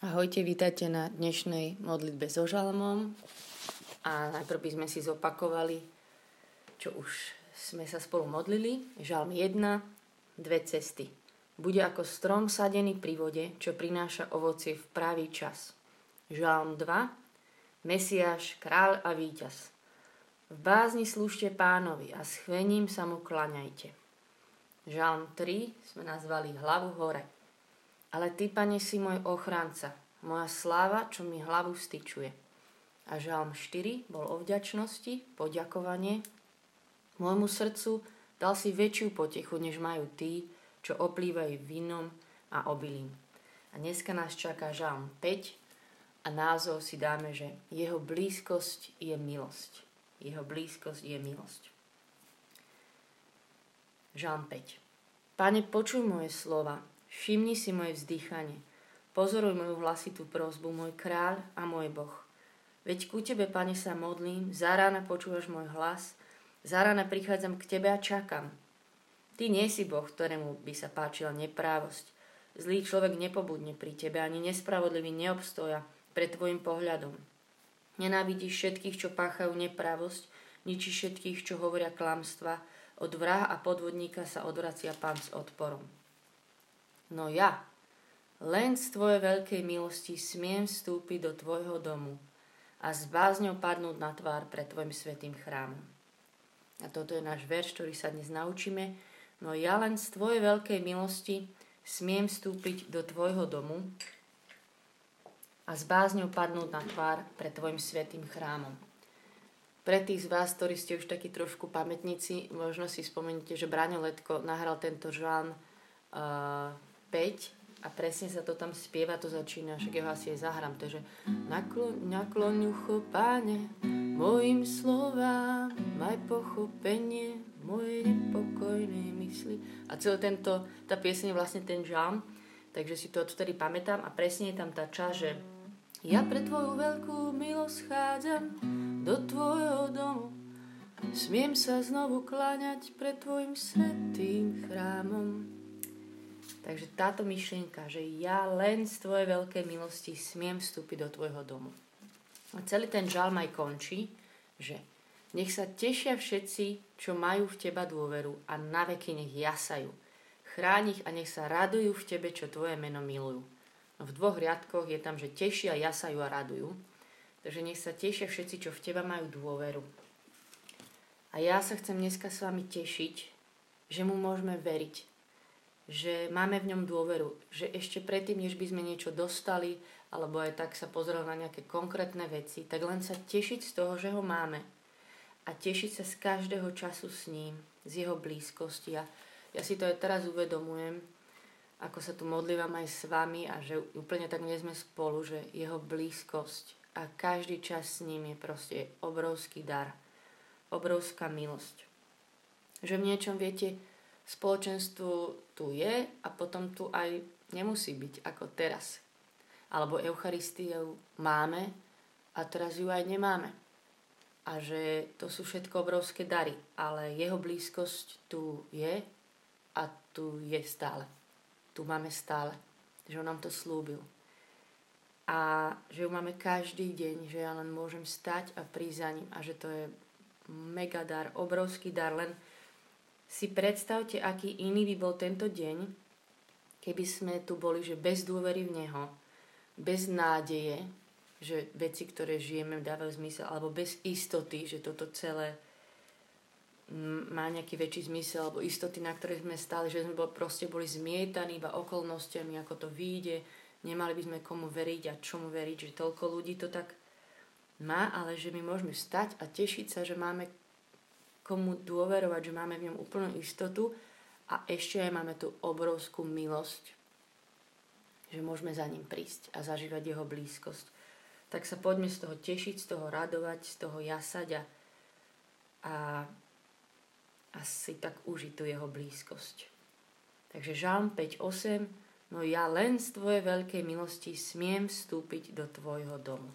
Ahojte, vítajte na dnešnej modlitbe so žalmom. A najprv by sme si zopakovali, čo už sme sa spolu modlili. Žalm 1, dve cesty. Bude ako strom sadený pri vode, čo prináša ovocie v pravý čas. Žalm 2, Mesiáš, kráľ a víťaz. V bázni slúžte pánovi a s chvením sa mu klaňajte. Žalm 3 sme nazvali hlavu hore. Ale ty, pane, si môj ochránca, moja sláva, čo mi hlavu styčuje. A žalm 4 bol o vďačnosti, poďakovanie. Môjmu srdcu dal si väčšiu potechu, než majú tí, čo oplývajú vínom a obilím. A dneska nás čaká žalm 5 a názov si dáme, že jeho blízkosť je milosť. Jeho blízkosť je milosť. Žalm 5. Pane, počuj moje slova, Všimni si moje vzdychanie. Pozoruj moju hlasitú prozbu, môj kráľ a môj Boh. Veď ku tebe, pane, sa modlím, za rána počúvaš môj hlas, za rána prichádzam k tebe a čakám. Ty nie si Boh, ktorému by sa páčila neprávosť. Zlý človek nepobudne pri tebe, ani nespravodlivý neobstoja pred tvojim pohľadom. Nenávidíš všetkých, čo páchajú neprávosť, ničí všetkých, čo hovoria klamstva, od vraha a podvodníka sa odvracia pán s odporom. No ja, len z tvojej veľkej milosti smiem vstúpiť do tvojho domu a s bázňou padnúť na tvár pred tvojim svetým chrámom. A toto je náš verš, ktorý sa dnes naučíme. No ja len z tvojej veľkej milosti smiem vstúpiť do tvojho domu a s bázňou padnúť na tvár pred tvojim svetým chrámom. Pre tých z vás, ktorí ste už takí trošku pamätníci, možno si spomeníte, že Braňo Letko nahral tento žán uh, 5 a presne sa to tam spieva, to začína, však ja vás aj zahrám, to je, že nakloň, ucho, páne, mojim slovám, maj pochopenie, moje nepokojné mysli. A celý tento, tá piesň je vlastne ten žám, takže si to odtedy pamätám a presne je tam tá časť, že ja pre tvoju veľkú milosť chádzam do tvojho domu. Smiem sa znovu kláňať pred tvojim svetým chrámom. Takže táto myšlienka, že ja len z tvojej veľkej milosti smiem vstúpiť do tvojho domu. A celý ten žalm aj končí, že nech sa tešia všetci, čo majú v teba dôveru a na veky nech jasajú. Chráň ich a nech sa radujú v tebe, čo tvoje meno milujú. No v dvoch riadkoch je tam, že tešia, jasajú a radujú. Takže nech sa tešia všetci, čo v teba majú dôveru. A ja sa chcem dneska s vami tešiť, že mu môžeme veriť, že máme v ňom dôveru, že ešte predtým, než by sme niečo dostali, alebo aj tak sa pozrel na nejaké konkrétne veci, tak len sa tešiť z toho, že ho máme a tešiť sa z každého času s ním, z jeho blízkosti. A ja si to aj teraz uvedomujem, ako sa tu modlívam aj s vami a že úplne tak nie sme spolu, že jeho blízkosť a každý čas s ním je proste obrovský dar, obrovská milosť. Že v niečom viete, spoločenstvo tu je a potom tu aj nemusí byť ako teraz. Alebo Eucharistiu máme a teraz ju aj nemáme. A že to sú všetko obrovské dary, ale jeho blízkosť tu je a tu je stále. Tu máme stále. Že on nám to slúbil. A že ju máme každý deň, že ja len môžem stať a prísť za ním. A že to je mega dar, obrovský dar, len si predstavte, aký iný by bol tento deň, keby sme tu boli, že bez dôvery v Neho, bez nádeje, že veci, ktoré žijeme, dávajú zmysel, alebo bez istoty, že toto celé má nejaký väčší zmysel, alebo istoty, na ktoré sme stáli, že sme proste boli zmietaní iba okolnostiami, ako to vyjde, nemali by sme komu veriť a čomu veriť, že toľko ľudí to tak má, ale že my môžeme stať a tešiť sa, že máme komu dôverovať, že máme v ňom úplnú istotu a ešte aj máme tú obrovskú milosť, že môžeme za ním prísť a zažívať jeho blízkosť. Tak sa poďme z toho tešiť, z toho radovať, z toho jasať a, a, a tak užiť tú jeho blízkosť. Takže Žalm 5.8 No ja len z tvojej veľkej milosti smiem vstúpiť do tvojho domu.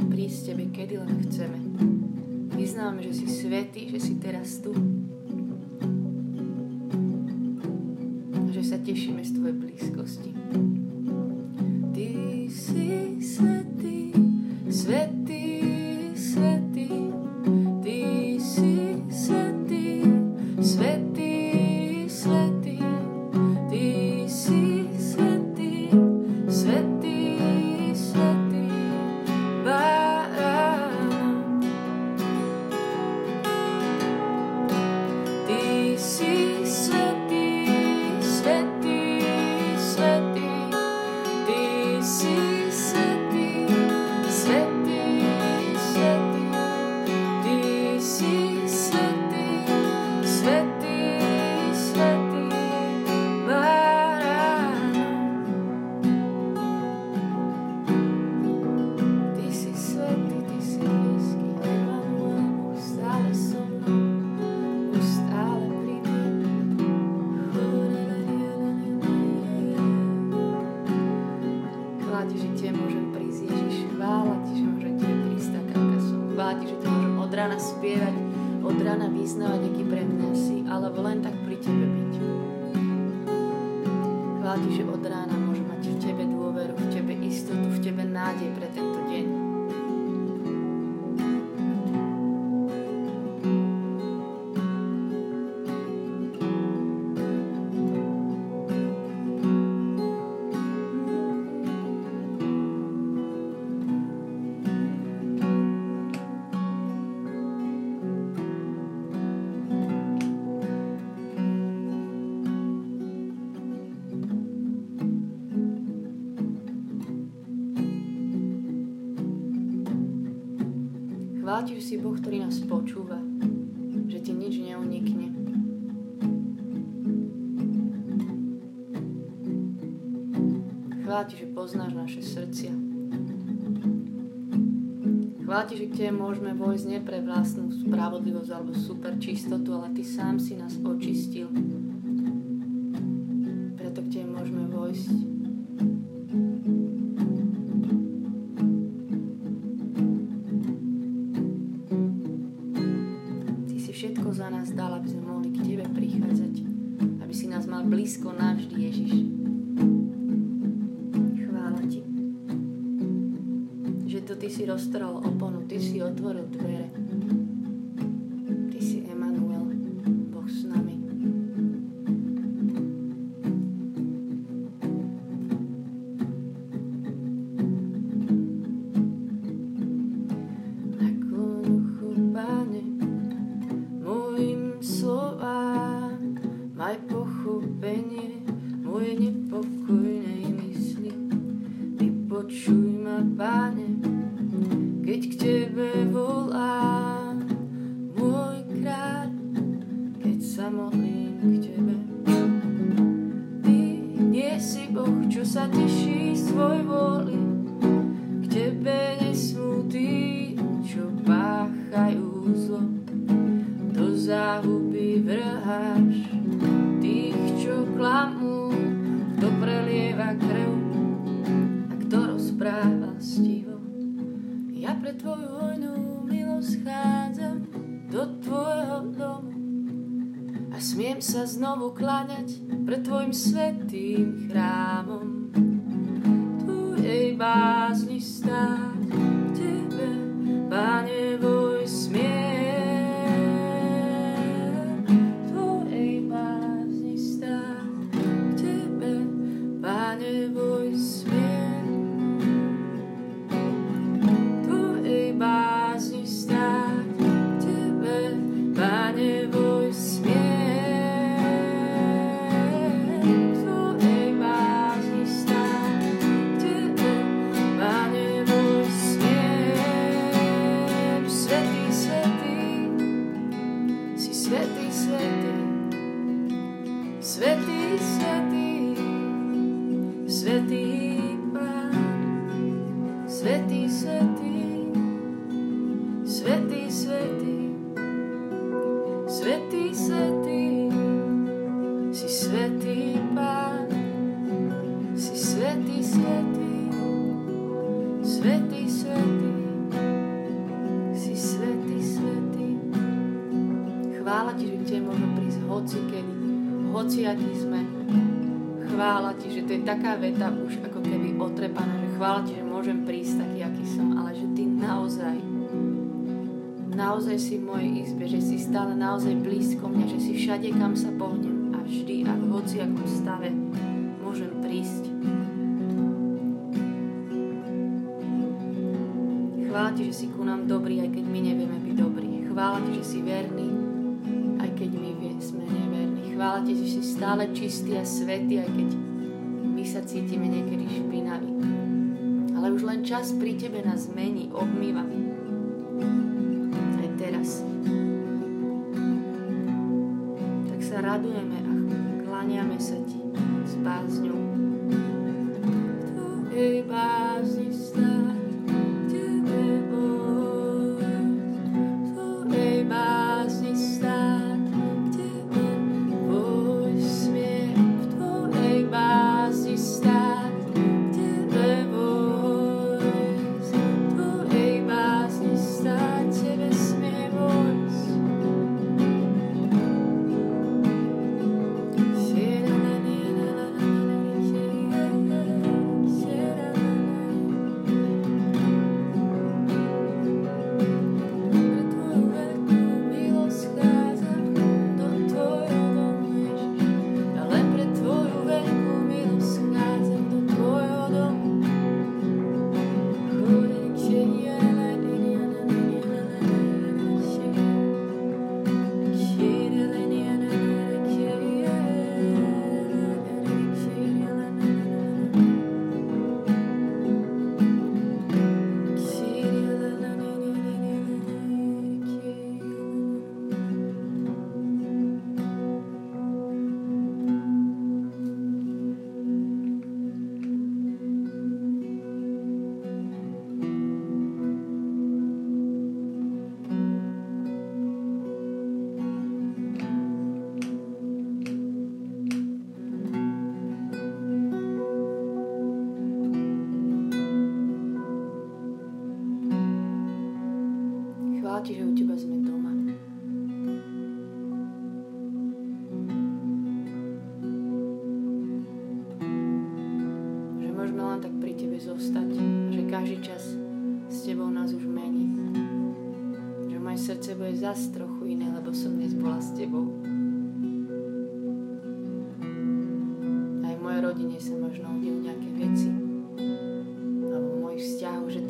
toho prísť Tebe, kedy len chceme vyznávame, že si svetý, že si teraz tu. A že sa tešíme z Tvojej blízkosti. See. Chvála Ti, že si Boh, ktorý nás počúva, že Ti nič neunikne. Chvála Ti, že poznáš naše srdcia. Chvála Ti, že k Tebe môžeme vojsť nie pre vlastnú spravodlivosť alebo super čistotu, ale Ty sám si nás očistil. Tých, čo klamú, kto prelieva krv a kto rozpráva stivo. Ja pre tvoju hojnú milosť chádzam do tvojho domu a smiem sa znovu kláňať pred tvojim svetým chrámom. Tu jej bázni stáť tebe, Pane, voj taká veta už ako keby otrepaná, že chvála ti, že môžem prísť taký, aký som, ale že ty naozaj, naozaj si v mojej izbe, že si stále naozaj blízko mňa, že si všade, kam sa pohnem a vždy a v hociakom stave môžem prísť. Chvála ti, že si ku nám dobrý, aj keď my nevieme byť dobrí. Chvála ti, že si verný, keď my sme neverní. Chvála ti, že si stále čistý a svetý, aj keď my sa cítime niekedy špinaví. Ale už len čas pri tebe nás zmení, obmýva. Aj teraz. Tak sa radujeme a kláňame sa ti s bázňou.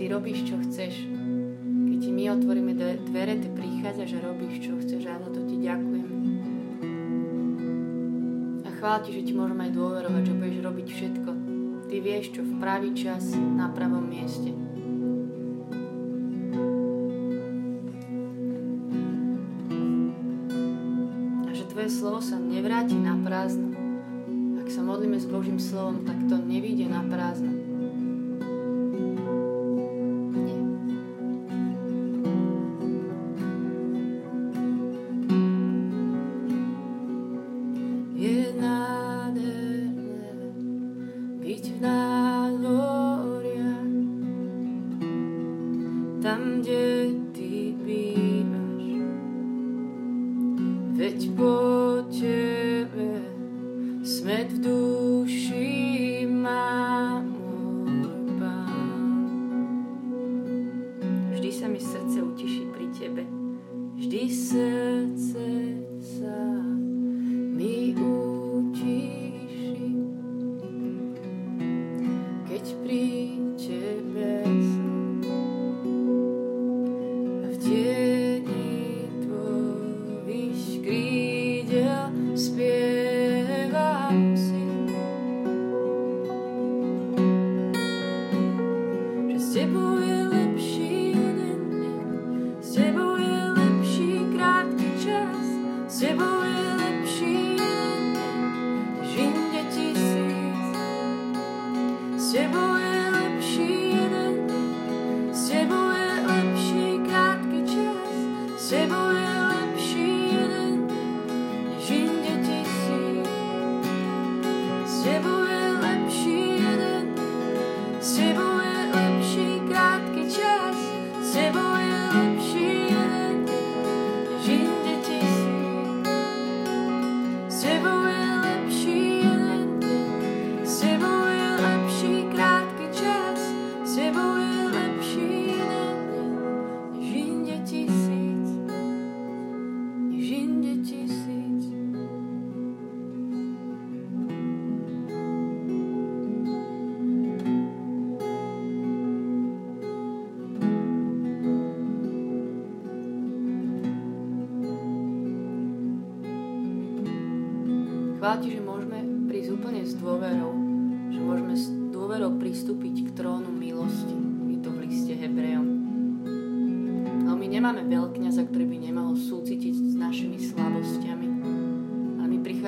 ty robíš, čo chceš. Keď ti my otvoríme dvere, ty prichádzaš a robíš, čo chceš. Áno, to ti ďakujem. A chvála ti, že ti môžem aj dôverovať, že budeš robiť všetko. Ty vieš, čo v pravý čas, na pravom mieste. A že tvoje slovo sa nevráti na prázdno. Ak sa modlíme s Božím slovom, tak to nevíde na prázdno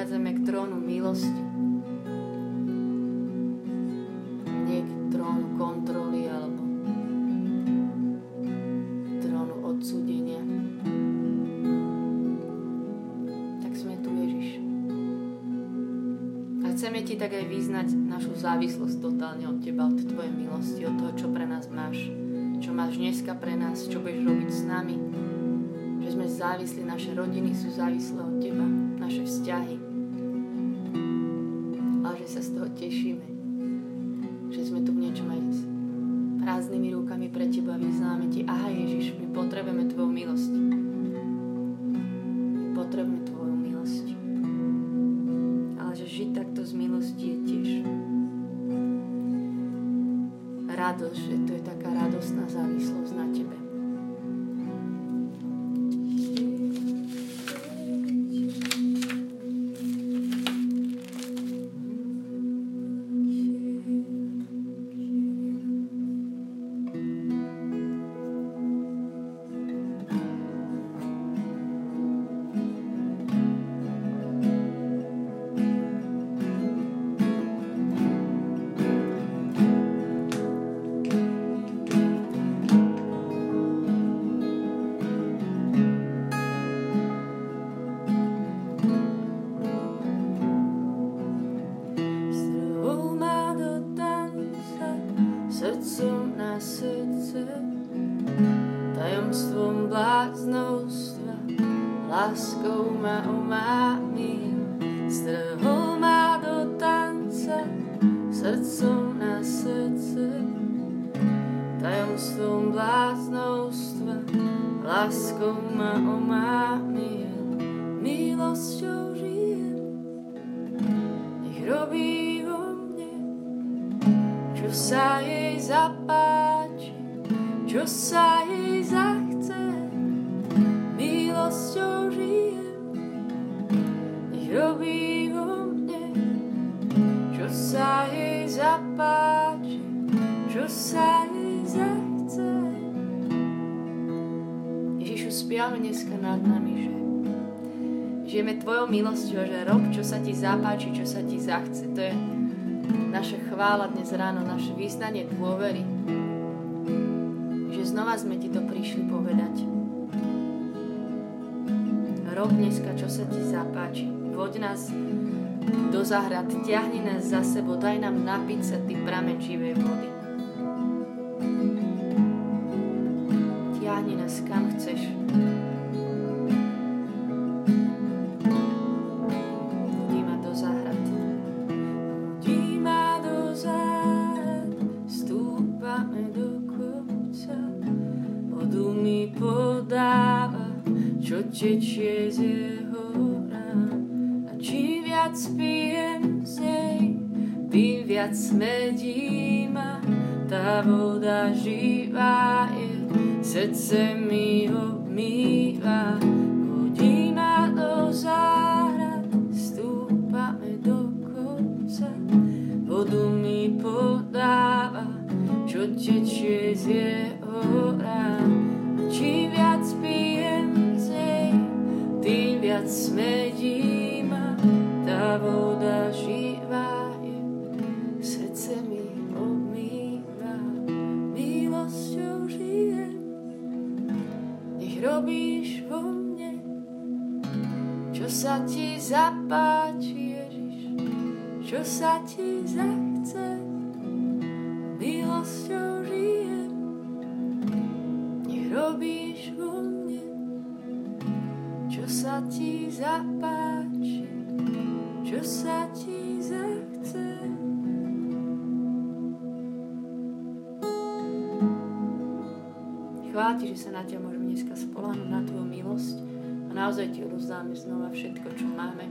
prichádzame k trónu milosti. Nie k trónu kontroly alebo trónu odsúdenia. chceme ti tak aj vyznať našu závislosť totálne od teba, od tvojej milosti, od toho, čo pre nás máš, čo máš dneska pre nás, čo budeš robiť s nami. Že sme závislí, naše rodiny sú závislé od teba, naše vzťahy. Ale že sa z toho tešíme. Že sme tu v niečom aj prázdnymi rukami pre teba vyznáme ti, aha Ježiš, my potrebujeme tvoju milosť. Potrebujeme tvoju žiť takto z milosti je tiež radosť, že to je taká radostná závislosť na tebe. robí vo mne, čo sa jej zapáči, čo sa jej zachce. Ježišu, spiame dneska nad nami, že žijeme Tvojou milosťou, že rob, čo sa Ti zapáči, čo sa Ti zachce. To je naša chvála dnes ráno, naše význanie dôvery. Že znova sme Ti to prišli povedať rob dneska, čo sa ti zapáči. Voď nás do zahrad, ťahni nás za sebou, daj nám napiť sa Ty prameň živej vody. Ťahni nás kam chceš. tečie z jeho smedí ma. Tá voda sa ti zapáči, Ježiš, čo sa ti zachce, milosťou žije. Nech robíš vo mne, čo sa ti zapáči, čo sa ti zachce. Chvála ti, že sa na ťa môžeme dneska spoláhnuť na tvoju milosť a naozaj ti odozdáme znova všetko, čo máme.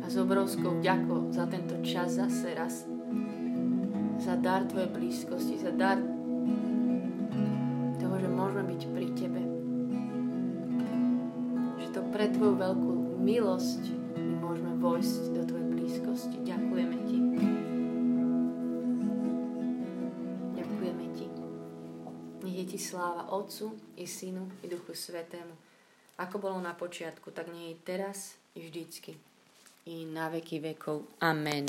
A s obrovskou vďakou za tento čas zase raz, za dar tvojej blízkosti, za dar toho, že môžeme byť pri tebe, pre Tvoju veľkú milosť my môžeme vojsť sláva Otcu i Synu i Duchu Svetému. Ako bolo na počiatku, tak nie je teraz i vždycky. I na veky vekov. Amen.